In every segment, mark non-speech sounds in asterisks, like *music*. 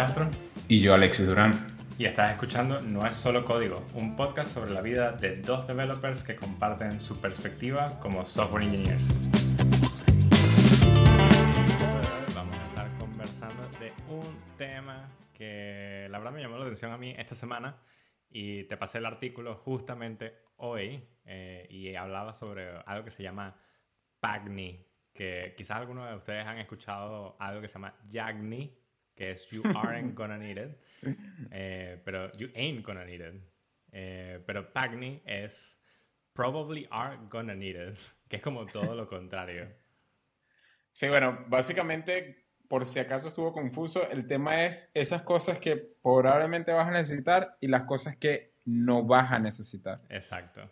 Castro. Y yo, Alexis Durán. Y estás escuchando No es solo código, un podcast sobre la vida de dos developers que comparten su perspectiva como software engineers. Vamos a estar conversando de un tema que la verdad me llamó la atención a mí esta semana y te pasé el artículo justamente hoy eh, y hablaba sobre algo que se llama PAGNI, que quizás algunos de ustedes han escuchado algo que se llama YAGNI, que es You Aren't Gonna Need It, eh, pero You Ain't Gonna Need It. Eh, pero PAGNI es Probably Are Gonna Need It, *laughs* que es como todo lo contrario. Sí, bueno, básicamente, por si acaso estuvo confuso, el tema es esas cosas que probablemente vas a necesitar y las cosas que no vas a necesitar. Exacto.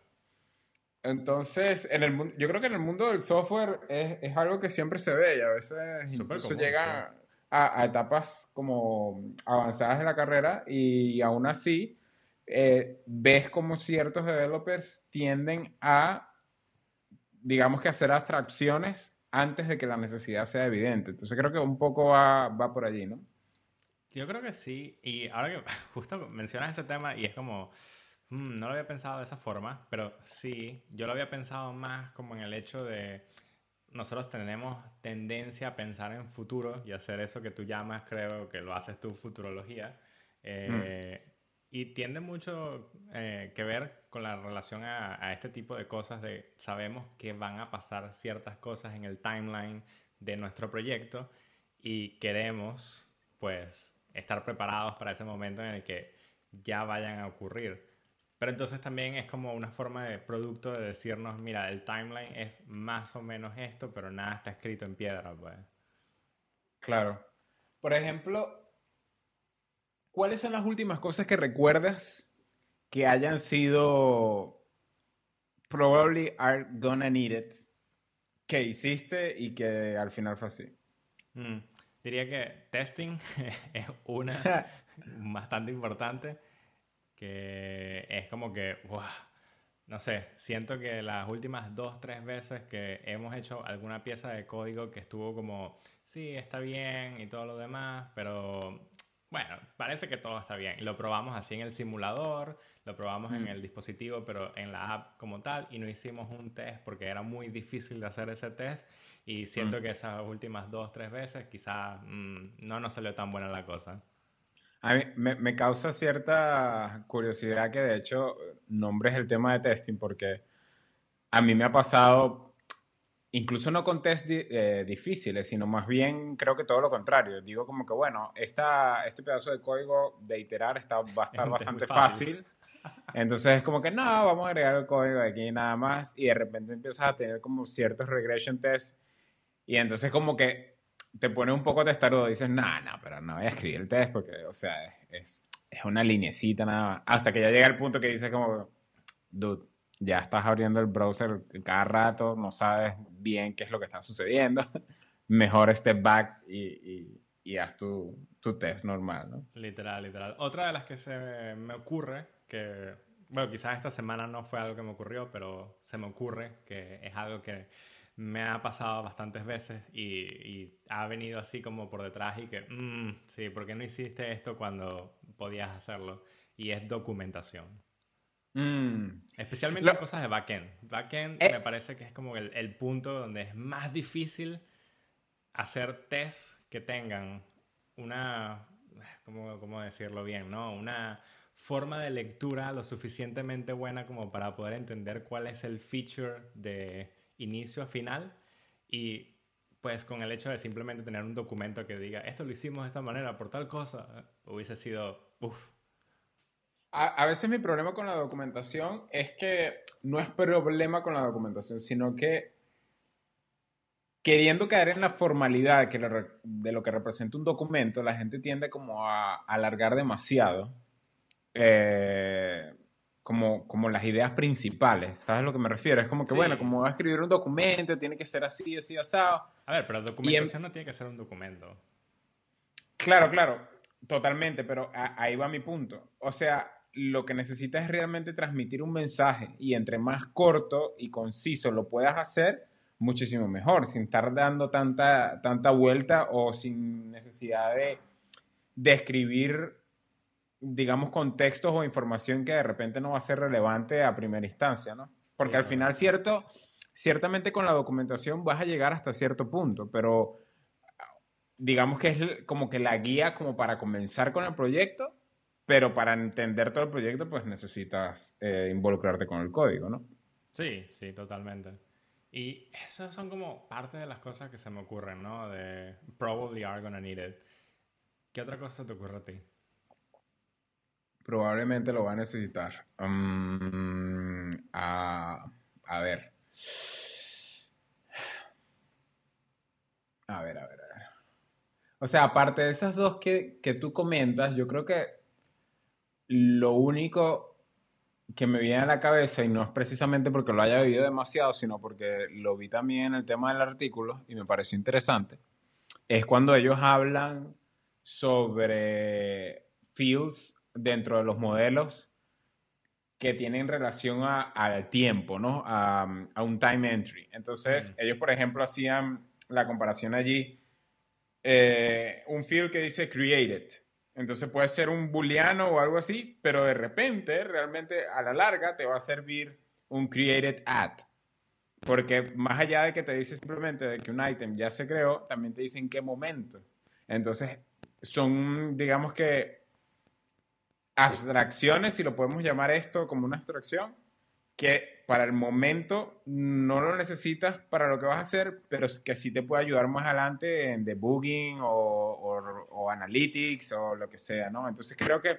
Entonces, en el, yo creo que en el mundo del software es, es algo que siempre se ve y a veces incluso llega a, etapas como avanzadas de la carrera y, aún así eh, ves como ciertos developers tienden a, digamos que hacer abstracciones antes de que la necesidad sea evidente. Entonces creo que un poco va, va por allí, ¿no? Yo creo que sí. Y ahora que *laughs* justo mencionas ese tema y es como Mm, no lo había pensado de esa forma, pero sí, yo lo había pensado más como en el hecho de nosotros tenemos tendencia a pensar en futuro y hacer eso que tú llamas, creo que lo haces tú, futurología. Eh, mm. Y tiende mucho eh, que ver con la relación a, a, este tipo de cosas de sabemos que van a pasar ciertas cosas en el timeline de nuestro proyecto y queremos pues estar preparados para ese momento en el que ya vayan a ocurrir. Pero entonces también es como una forma de producto de decirnos, mira, el timeline es más o menos esto, pero nada está escrito en piedra, pues. Claro. Por ejemplo, ¿cuáles son las últimas cosas que recuerdas que hayan sido probably are gonna need it que hiciste y que al final fue así? Mm, diría que testing *laughs* es una *laughs* bastante importante que es como que, no sé, siento que las últimas dos, tres veces que hemos hecho alguna pieza de código que estuvo como, sí, está bien y todo lo demás, pero bueno, parece que todo está bien. Lo probamos así en el simulador, lo probamos en mm. el dispositivo, pero en la app como tal, y no hicimos un test porque era muy difícil de hacer ese test. Y siento mm. que esas últimas dos, tres veces quizás mm, no nos salió tan buena la cosa. A mí me, causa cierta curiosidad que de hecho nombres el tema de testing porque a mí me ha pasado, incluso no con test eh, difíciles, sino más bien creo que todo lo contrario. Digo como que bueno, esta, este pedazo de código de iterar está, va a *laughs* estar bastante fácil. Entonces es como que no, vamos a agregar el código de aquí nada más y de repente empiezas a tener como ciertos regression tests y entonces como que te pone un poco testarudo, dices, no, no, no voy a escribir el test porque, o sea, es, es una linecita nada más. Hasta que ya llega el punto que dices como, dude, ya estás abriendo el browser cada rato, no sabes bien qué es lo que está sucediendo. *laughs* Mejor step back y, y, y haz tu, tu, test normal, ¿no? Literal, literal. Otra de las que se me ocurre, que, bueno, quizás esta semana no fue algo que me ocurrió, pero se me ocurre que es algo que me ha pasado bastantes veces y, ha venido así como por detrás y que, mm, sí, ¿por qué no hiciste esto cuando podías hacerlo? Y es documentación. Mm. Especialmente en cosas de backend. Backend eh. me parece que es como el, el, punto donde es más difícil hacer tests que tengan una, ¿cómo, cómo decirlo bien? ¿no? Una forma de lectura lo suficientemente buena como para poder entender cuál es el feature de inicio a final y pues con el hecho de simplemente tener un documento que diga esto lo hicimos de esta manera por tal cosa, hubiese sido uff. A, veces mi problema con la documentación es que no es problema con la documentación, sino que queriendo caer en la formalidad que de lo que representa un documento, la gente tiende como a, alargar demasiado. Eh, como, como las ideas principales, ¿sabes a lo que me refiero? Es como que, bueno, como va a escribir un documento, tiene que ser así, así, asado. A ver, pero documentación no tiene que ser un documento. Claro, claro, totalmente, pero ahí va mi punto. O sea, lo que necesitas es realmente transmitir un mensaje y entre más corto y conciso lo puedas hacer, muchísimo mejor, sin estar dando tanta, tanta vuelta o sin necesidad de describir, digamos, contextos o información que de repente no va a ser relevante a primera instancia, ¿no? Porque al final, cierto, ciertamente con la documentación vas a llegar hasta cierto punto, pero digamos que es como que la guía como para comenzar con el proyecto, pero para entender todo el proyecto pues necesitas eh, involucrarte con el código, ¿no? Sí, sí, totalmente. Y esas son como parte de las cosas que se me ocurren, ¿no? De probably are gonna need it. ¿Qué otra cosa te ocurre a ti? Probablemente lo va a necesitar. Mm, a, ver. A ver, a ver, a ver. O sea, aparte de esas dos que, que tú comentas, yo creo que lo único que me viene a la cabeza, y no es precisamente porque lo haya vivido demasiado, sino porque lo vi también en el tema del artículo y me pareció interesante, es cuando ellos hablan sobre fields dentro de los modelos que tienen relación al tiempo, ¿no? A, un time entry. Entonces, ellos, por ejemplo, hacían la comparación allí, eh, un field que dice created, entonces puede ser un booleano o algo así, pero de repente, realmente a la larga, te va a servir un created at. Porque más allá de que te dice simplemente de que un item ya se creó, también te dice en qué momento. Entonces, son, digamos que, abstracciones, si lo podemos llamar esto como una abstracción, que para el momento no lo necesitas para lo que vas a hacer, pero que sí te puede ayudar más adelante en debugging o, o, analytics o lo que sea, ¿no? Entonces creo que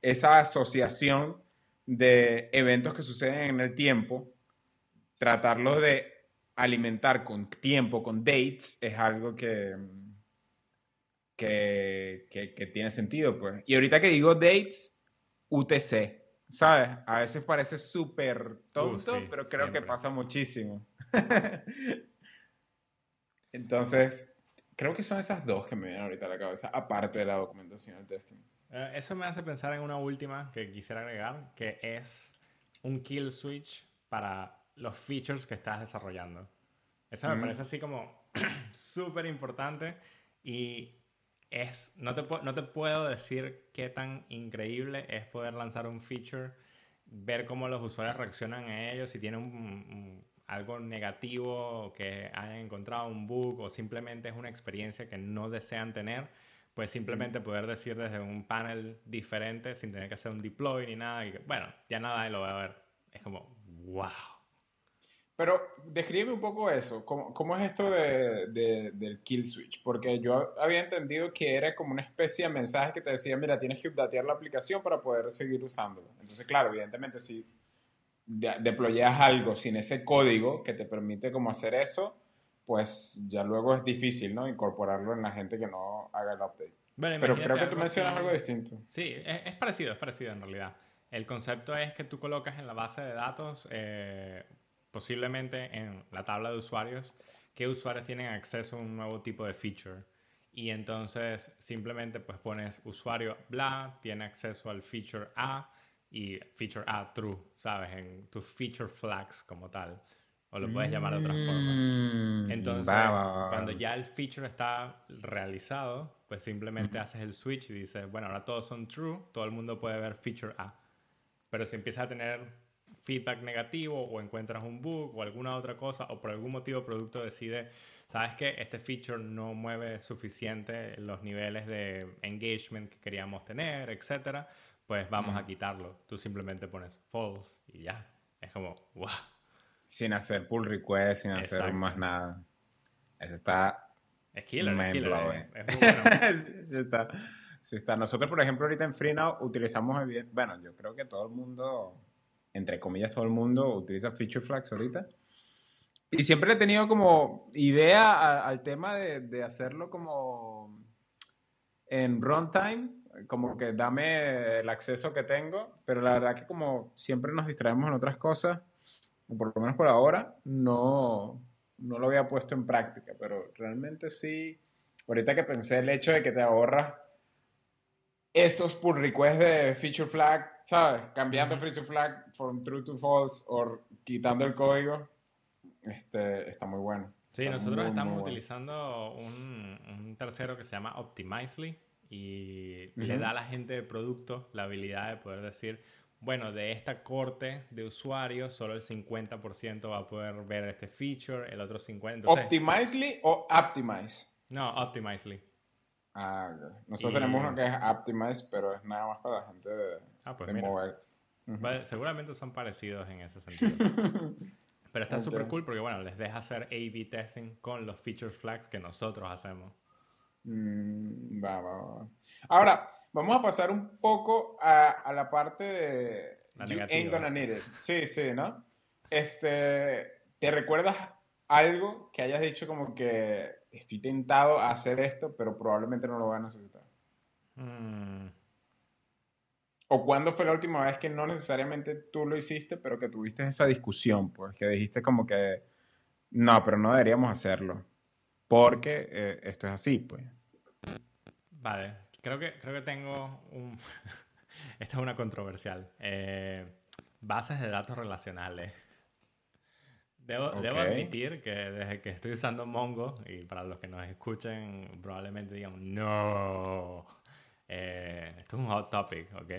esa asociación de eventos que suceden en el tiempo, tratarlos de alimentar con tiempo, con dates, es algo que, que, que, que tiene sentido, pues. Y ahorita que digo dates, UTC, ¿Sabes? A veces parece súper tonto, uh, pero creo que pasa muchísimo. *laughs* Entonces, creo que son esas dos que me vienen ahorita a la cabeza, aparte de la documentación del testing. Eh, eso me hace pensar en una última que quisiera agregar, que es un kill switch para los features que estás desarrollando. Eso me parece así como *clears throat* súper importante y es, no te, no te puedo decir qué tan increíble es poder lanzar un feature, ver cómo los usuarios reaccionan a ello, si tienen algo negativo, que hayan encontrado un bug o simplemente es una experiencia que no desean tener, pues simplemente poder decir desde un panel diferente sin tener que hacer un deploy ni nada. Y bueno, ya nada lo voy a ver. Es como, wow. Pero describe un poco eso, ¿cómo, cómo es esto de, de, del kill switch? Porque yo había entendido que era como una especie de mensaje que te decía, mira, tienes que updatear la aplicación para poder seguir usándola. Entonces, claro, evidentemente si deployas algo sin ese código que te permite como hacer eso, pues ya luego es difícil, ¿no? Incorporarlo en la gente que no haga el update. Pero creo que tú mencionas algo distinto. Sí, es, es, parecido, es parecido en realidad. El concepto es que tú colocas en la base de datos eh, posiblemente en la tabla de usuarios, qué usuarios tienen acceso a un nuevo tipo de feature. Y entonces simplemente pues pones usuario bla, tiene acceso al feature A y feature A true, ¿sabes? En tu feature flags como tal. O lo puedes llamar de otra forma. Mm, entonces, cuando ya el feature está realizado, pues simplemente haces el switch y dices, bueno, ahora todos son true, todo el mundo puede ver feature A. Pero si empiezas a tener feedback negativo o encuentras un bug o alguna otra cosa o por algún motivo el producto decide, sabes que este feature no mueve suficiente los niveles de engagement que queríamos tener, etcétera, pues vamos a quitarlo. Tú simplemente pones false y ya. Es como, wow. Sin hacer pull request, sin hacer más nada. Eso está. Es killer, es, killer, eh. es, muy bueno. *laughs* sí, está. Sí está. Nosotros, por ejemplo, ahorita en FreeNow utilizamos, bueno, yo creo que todo el mundo entre comillas, todo el mundo utiliza feature flags ahorita. Y siempre he tenido como idea al tema de, de, hacerlo como en runtime, como que dame el acceso que tengo, pero la verdad que como siempre nos distraemos en otras cosas, por lo menos por ahora, no, no lo había puesto en práctica, pero realmente sí, ahorita que pensé el hecho de que te ahorras esos pull requests de feature flag, ¿sabes? Cambiando feature flag from true to false o quitando el código, este, está muy bueno. Sí, nosotros estamos utilizando un, un, tercero que se llama Optimizely, y le da a la gente de producto la habilidad de poder decir, bueno, de esta corte de usuarios, solo el 50% va a poder ver este feature, el otro 50%. ¿Optimizely o Optimize? No, Optimizely. Ah, Nosotros tenemos uno que es Optimize, pero es nada más para la gente de, ah, pues pues, seguramente son parecidos en ese sentido. *laughs* pero está súper cool porque, bueno, les deja hacer A-B testing con los feature flags que nosotros hacemos. Mm, va, va, va. Ahora, vamos a pasar un poco a, la parte de... La you ain't gonna need it. Sí, sí, ¿no? Este, ¿te recuerdas algo que hayas dicho como que estoy tentado a hacer esto, pero probablemente no lo voy a necesitar? Mm. ¿O cuándo fue la última vez que no necesariamente tú lo hiciste, pero que tuviste esa discusión? Pues que dijiste como que, no, pero no deberíamos hacerlo, porque eh, esto es así, pues. Vale, creo que, creo que tengo un... *laughs* Esta es una controversial. Eh, bases de datos relacionales. Debo, debo, admitir que desde que estoy usando Mongo, y para los que nos escuchen probablemente digan, no, eh, esto es un hot topic, ¿ok?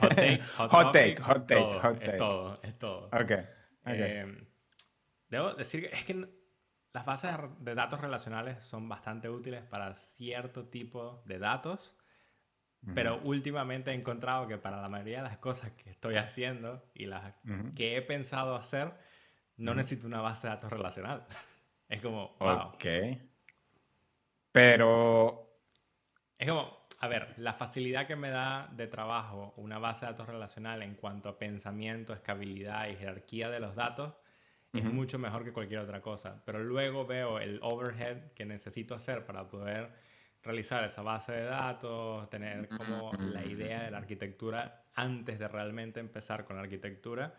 Hot, take, hot, take, *laughs* hot take, hot take. Es todo, es todo. Ok. okay. Eh, debo decir que es que las bases de datos relacionales son bastante útiles para cierto tipo de datos, pero últimamente he encontrado que para la mayoría de las cosas que estoy haciendo y las que he pensado hacer, no necesito una base de datos relacional. *laughs* es como, wow. Ok. Pero... Es como, a ver, la facilidad que me da de trabajo una base de datos relacional en cuanto a pensamiento, escalabilidad y jerarquía de los datos es mucho mejor que cualquier otra cosa. Pero luego veo el overhead que necesito hacer para poder realizar esa base de datos, tener como la idea de la arquitectura antes de realmente empezar con la arquitectura.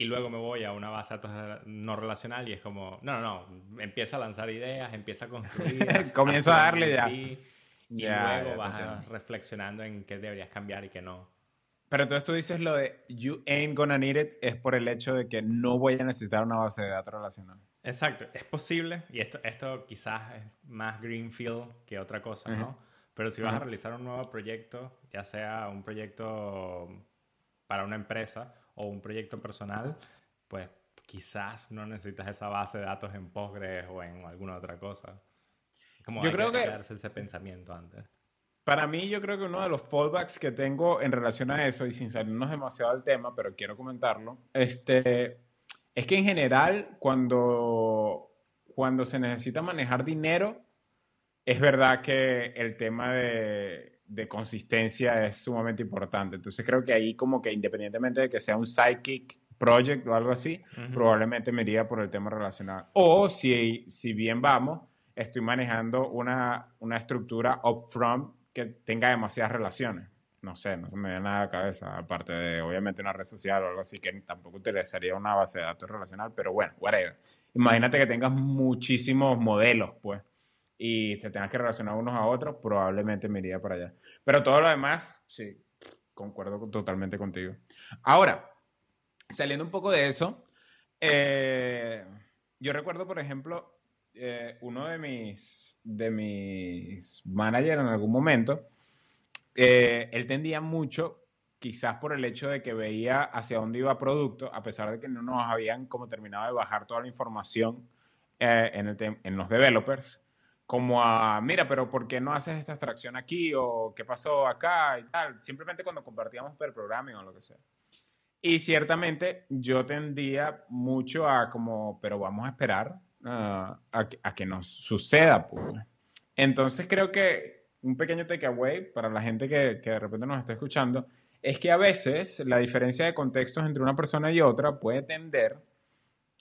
Y luego me voy a una base de datos no relacional y es como, no, no, no, empieza a lanzar ideas, empieza a construir. *laughs* Comienza a darle ya. Y, luego vas reflexionando en qué deberías cambiar y qué no. Pero entonces tú dices lo de you ain't gonna need it es por el hecho de que no voy a necesitar una base de datos relacional. Exacto, es posible, y esto, esto quizás es más greenfield que otra cosa, ¿no? Pero si vas a realizar un nuevo proyecto, ya sea un proyecto para una empresa o un proyecto personal, pues quizás no necesitas esa base de datos en Postgres o en alguna otra cosa. Como Yo creo que, que ese pensamiento antes. Para mí, yo creo que uno de los fallbacks que tengo en relación a eso, y sin salirnos demasiado del tema, pero quiero comentarlo, este, es que en general, cuando, cuando se necesita manejar dinero, es verdad que el tema de, de consistencia es sumamente importante. Entonces creo que ahí como que independientemente de que sea un psychic project o algo así, probablemente me iría por el tema relacional. O si, si bien vamos, estoy manejando una, una estructura upfront que tenga demasiadas relaciones. No sé, no se me viene nada a la cabeza, aparte de obviamente una red social o algo así, que tampoco utilizaría una base de datos relacional, pero bueno, whatever. Imagínate que tengas muchísimos modelos, pues, y se tengas que relacionar unos a otros, probablemente me iría para allá. Pero todo lo demás, sí, concuerdo totalmente contigo. Ahora, saliendo un poco de eso, eh, yo recuerdo, por ejemplo, eh, uno de mis, de mis managers en algún momento, eh, él tendía mucho, quizás por el hecho de que veía hacia dónde iba producto, a pesar de que no nos habían como terminado de bajar toda la información eh, en, el en los developers, como a, mira, pero ¿por qué no haces esta extracción aquí? ¿O qué pasó acá? Y tal. Simplemente cuando compartíamos per programming o lo que sea. Y ciertamente yo tendía mucho a como, pero vamos a esperar a, que nos suceda. Pues. Entonces creo que un pequeño takeaway para la gente que, que de repente nos está escuchando es que a veces la diferencia de contextos entre una persona y otra puede tender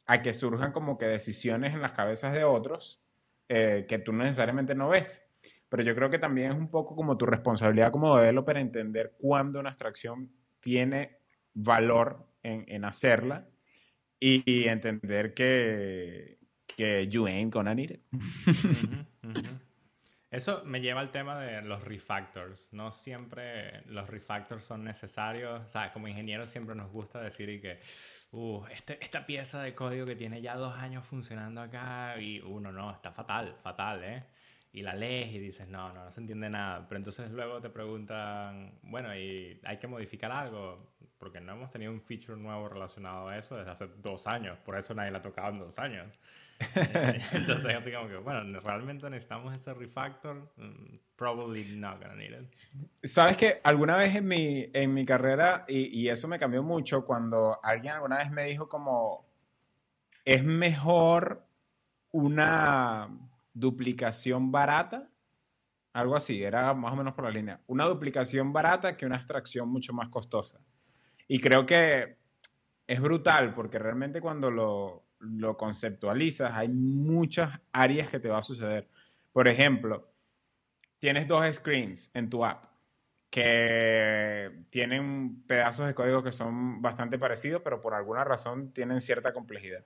a que surjan como que decisiones en las cabezas de otros eh, que tú necesariamente no ves. Pero yo creo que también es un poco como tu responsabilidad como developer entender cuándo una abstracción tiene valor en, en hacerla y, entender que, que you ain't gonna need it. Eso me lleva al tema de los refactors. No siempre los refactors son necesarios. O sea, como ingenieros siempre nos gusta decir y que, uh, este, esta pieza de código que tiene ya dos años funcionando acá y uno, no, está fatal, fatal, ¿eh? y la lees y dices, no, no, no se entiende nada. Pero entonces luego te preguntan, bueno, ¿y hay que modificar algo? Porque no hemos tenido un feature nuevo relacionado a eso desde hace dos años, por eso nadie la ha tocado en dos años. *laughs* entonces, así como que, bueno, ¿realmente necesitamos ese refactor? Mm, probably not gonna need it. Sabes que alguna vez en mi, en mi carrera, y, y eso me cambió mucho, cuando alguien alguna vez me dijo como, es mejor una duplicación barata, algo así, era más o menos por la línea, una duplicación barata que una extracción mucho más costosa. Y creo que es brutal porque realmente cuando lo, lo conceptualizas hay muchas áreas que te va a suceder. Por ejemplo, tienes dos screens en tu app que tienen pedazos de código que son bastante parecidos, pero por alguna razón tienen cierta complejidad.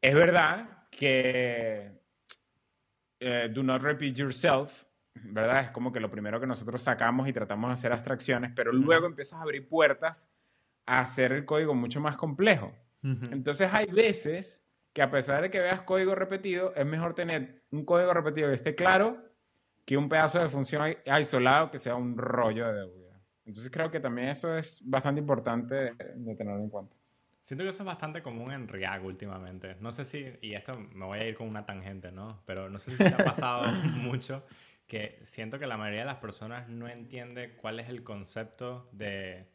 Es verdad que eh, do not repeat yourself, ¿verdad? Es como que lo primero que nosotros sacamos y tratamos de hacer abstracciones, pero luego empiezas a abrir puertas a hacer el código mucho más complejo. Entonces hay veces que a pesar de que veas código repetido, es mejor tener un código repetido que esté claro que un pedazo de función aislado que sea un rollo de deuda. Entonces creo que también eso es bastante importante de tenerlo en cuenta. Siento que eso es bastante común en React últimamente. No sé si, y esto me voy a ir con una tangente, ¿no? Pero no sé si te ha pasado *laughs* mucho que siento que la mayoría de las personas no entiende cuál es el concepto de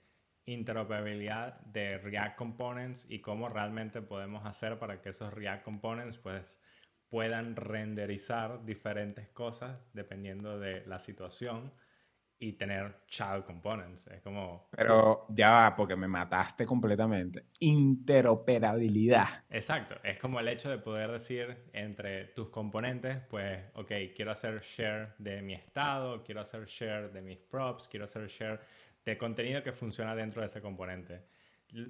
interoperabilidad de React Components y cómo realmente podemos hacer para que esos React Components pues puedan renderizar diferentes cosas dependiendo de la situación y tener child components. Es como... Pero ya va, porque me mataste completamente. Interoperabilidad. Exacto. Es como el hecho de poder decir entre tus componentes, pues, ok, quiero hacer share de mi estado, quiero hacer share de mis props, quiero hacer share de contenido que funciona dentro de ese componente.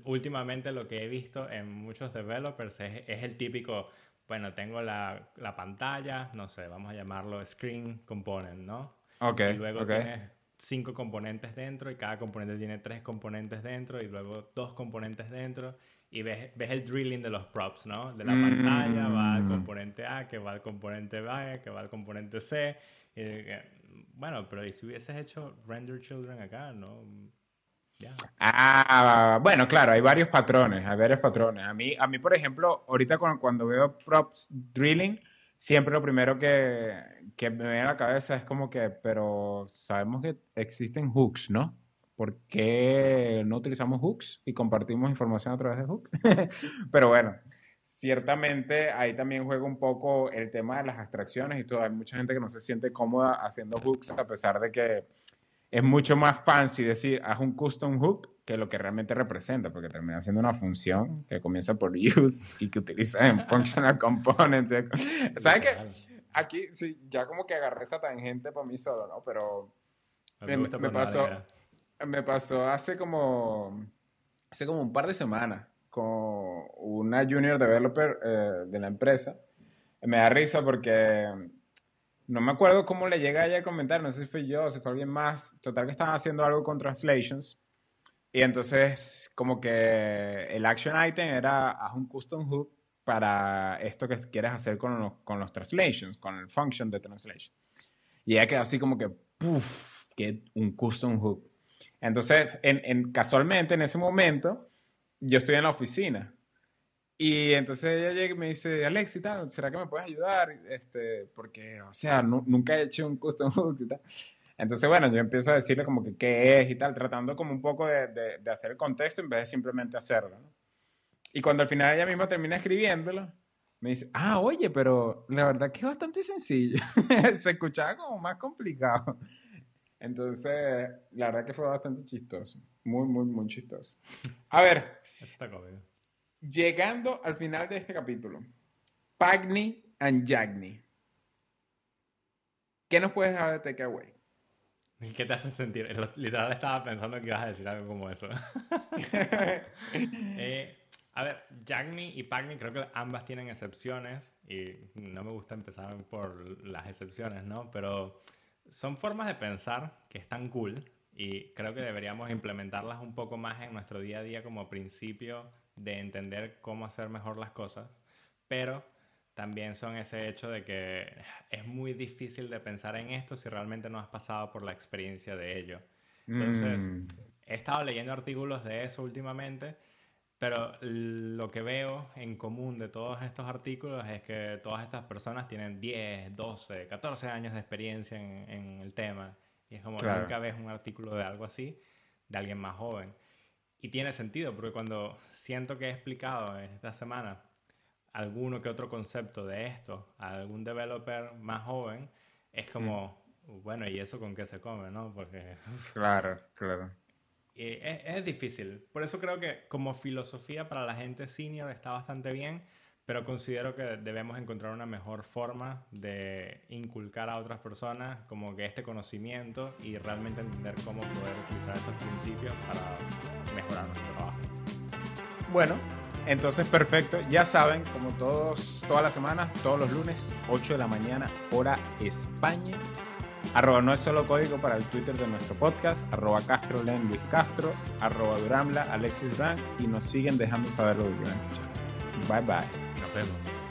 Últimamente lo que he visto en muchos developers es, es el típico, bueno, tengo la, la, pantalla, no sé, vamos a llamarlo screen component, ¿no? Ok. Y luego tienes cinco componentes dentro y cada componente tiene tres componentes dentro y luego dos componentes dentro y ves, ves el drilling de los props, ¿no? De la pantalla va al mm. componente A, que va al componente B, que va al componente C. Y, bueno, pero ¿y si hubieses hecho render children acá, no? Ah, bueno, claro, hay varios patrones, hay varios patrones. A mí, a mí por ejemplo, ahorita cuando, veo props drilling, siempre lo primero que, que, me viene a la cabeza es como que, pero sabemos que existen hooks, ¿no? ¿Por qué no utilizamos hooks y compartimos información a través de hooks? *laughs* pero bueno, ciertamente ahí también juega un poco el tema de las abstracciones y todo. Hay mucha gente que no se siente cómoda haciendo hooks a pesar de que es mucho más fancy decir, haz un custom hook que lo que realmente representa, porque termina siendo una función que comienza por use y que utiliza en *laughs* functional components. ¿Sabes qué? Aquí sí, ya como que agarré esta tangente para mí solo, ¿no? Pero me, me, pasó, me pasó hace como, hace como un par de semanas con una junior developer eh, de la empresa. Me da risa porque no me acuerdo cómo le llega a ella el comentario, no sé si fue yo si fue alguien más. Total que estaban haciendo algo con translations. Y entonces, como que el action item era haz un custom hook para esto que quieres hacer con los, con los translations, con el function de translation. Y ella quedó así como que, puff, que un custom hook. Entonces, en, en, casualmente en ese momento, yo estoy en la oficina y entonces ella llega y me dice, Alex, tal, ¿será que me puedes ayudar? Este, porque, o sea, nunca he hecho un custom *laughs* hook y tal. Entonces, bueno, yo empiezo a decirle como que qué es y tal, tratando como un poco de, de, hacer el contexto en vez de simplemente hacerlo. Y cuando al final ella misma termina escribiéndolo, me dice, ah, oye, pero la verdad que es bastante sencillo. *laughs* Se escuchaba como más complicado. Entonces, la verdad que fue bastante chistoso. Muy, muy, muy chistoso. A ver. Está Llegando al final de este capítulo, Pagni and Jagni. ¿Qué nos puedes dejar de takeaway? ¿Qué te hace sentir? Literal estaba pensando que ibas a decir algo como eso. *laughs* Eh, a ver, Jagni y Pagni creo que ambas tienen excepciones y no me gusta empezar por las excepciones, ¿no? Pero son formas de pensar que están cool y creo que deberíamos implementarlas un poco más en nuestro día a día como principio de entender cómo hacer mejor las cosas, pero también son ese hecho de que es muy difícil de pensar en esto si realmente no has pasado por la experiencia de ello. Entonces, mm. he estado leyendo artículos de eso últimamente, pero lo que veo en común de todos estos artículos es que todas estas personas tienen 10, 12, 14 años de experiencia en, el tema. Y es como nunca ves un artículo de algo así de alguien más joven. Y tiene sentido, porque cuando siento que he explicado esta semana alguno que otro concepto de esto a algún developer más joven, es como, bueno, ¿y eso con qué se come, no? Porque... *laughs* Claro, claro. Es, difícil. Por eso creo que como filosofía para la gente senior está bastante bien, pero considero que debemos encontrar una mejor forma de inculcar a otras personas como que este conocimiento y realmente entender cómo poder utilizar estos principios para mejorar nuestro trabajo. Bueno, entonces perfecto. Ya saben, como todos, todas las semanas, todos los lunes, 8 de la mañana, hora España. Arroba no es solo código para el Twitter de nuestro podcast, arroba Castro Len Luis Castro, arroba Duramla Alexis Durán y nos siguen dejando saber lo que quieran escuchar. Bye bye. Nos vemos.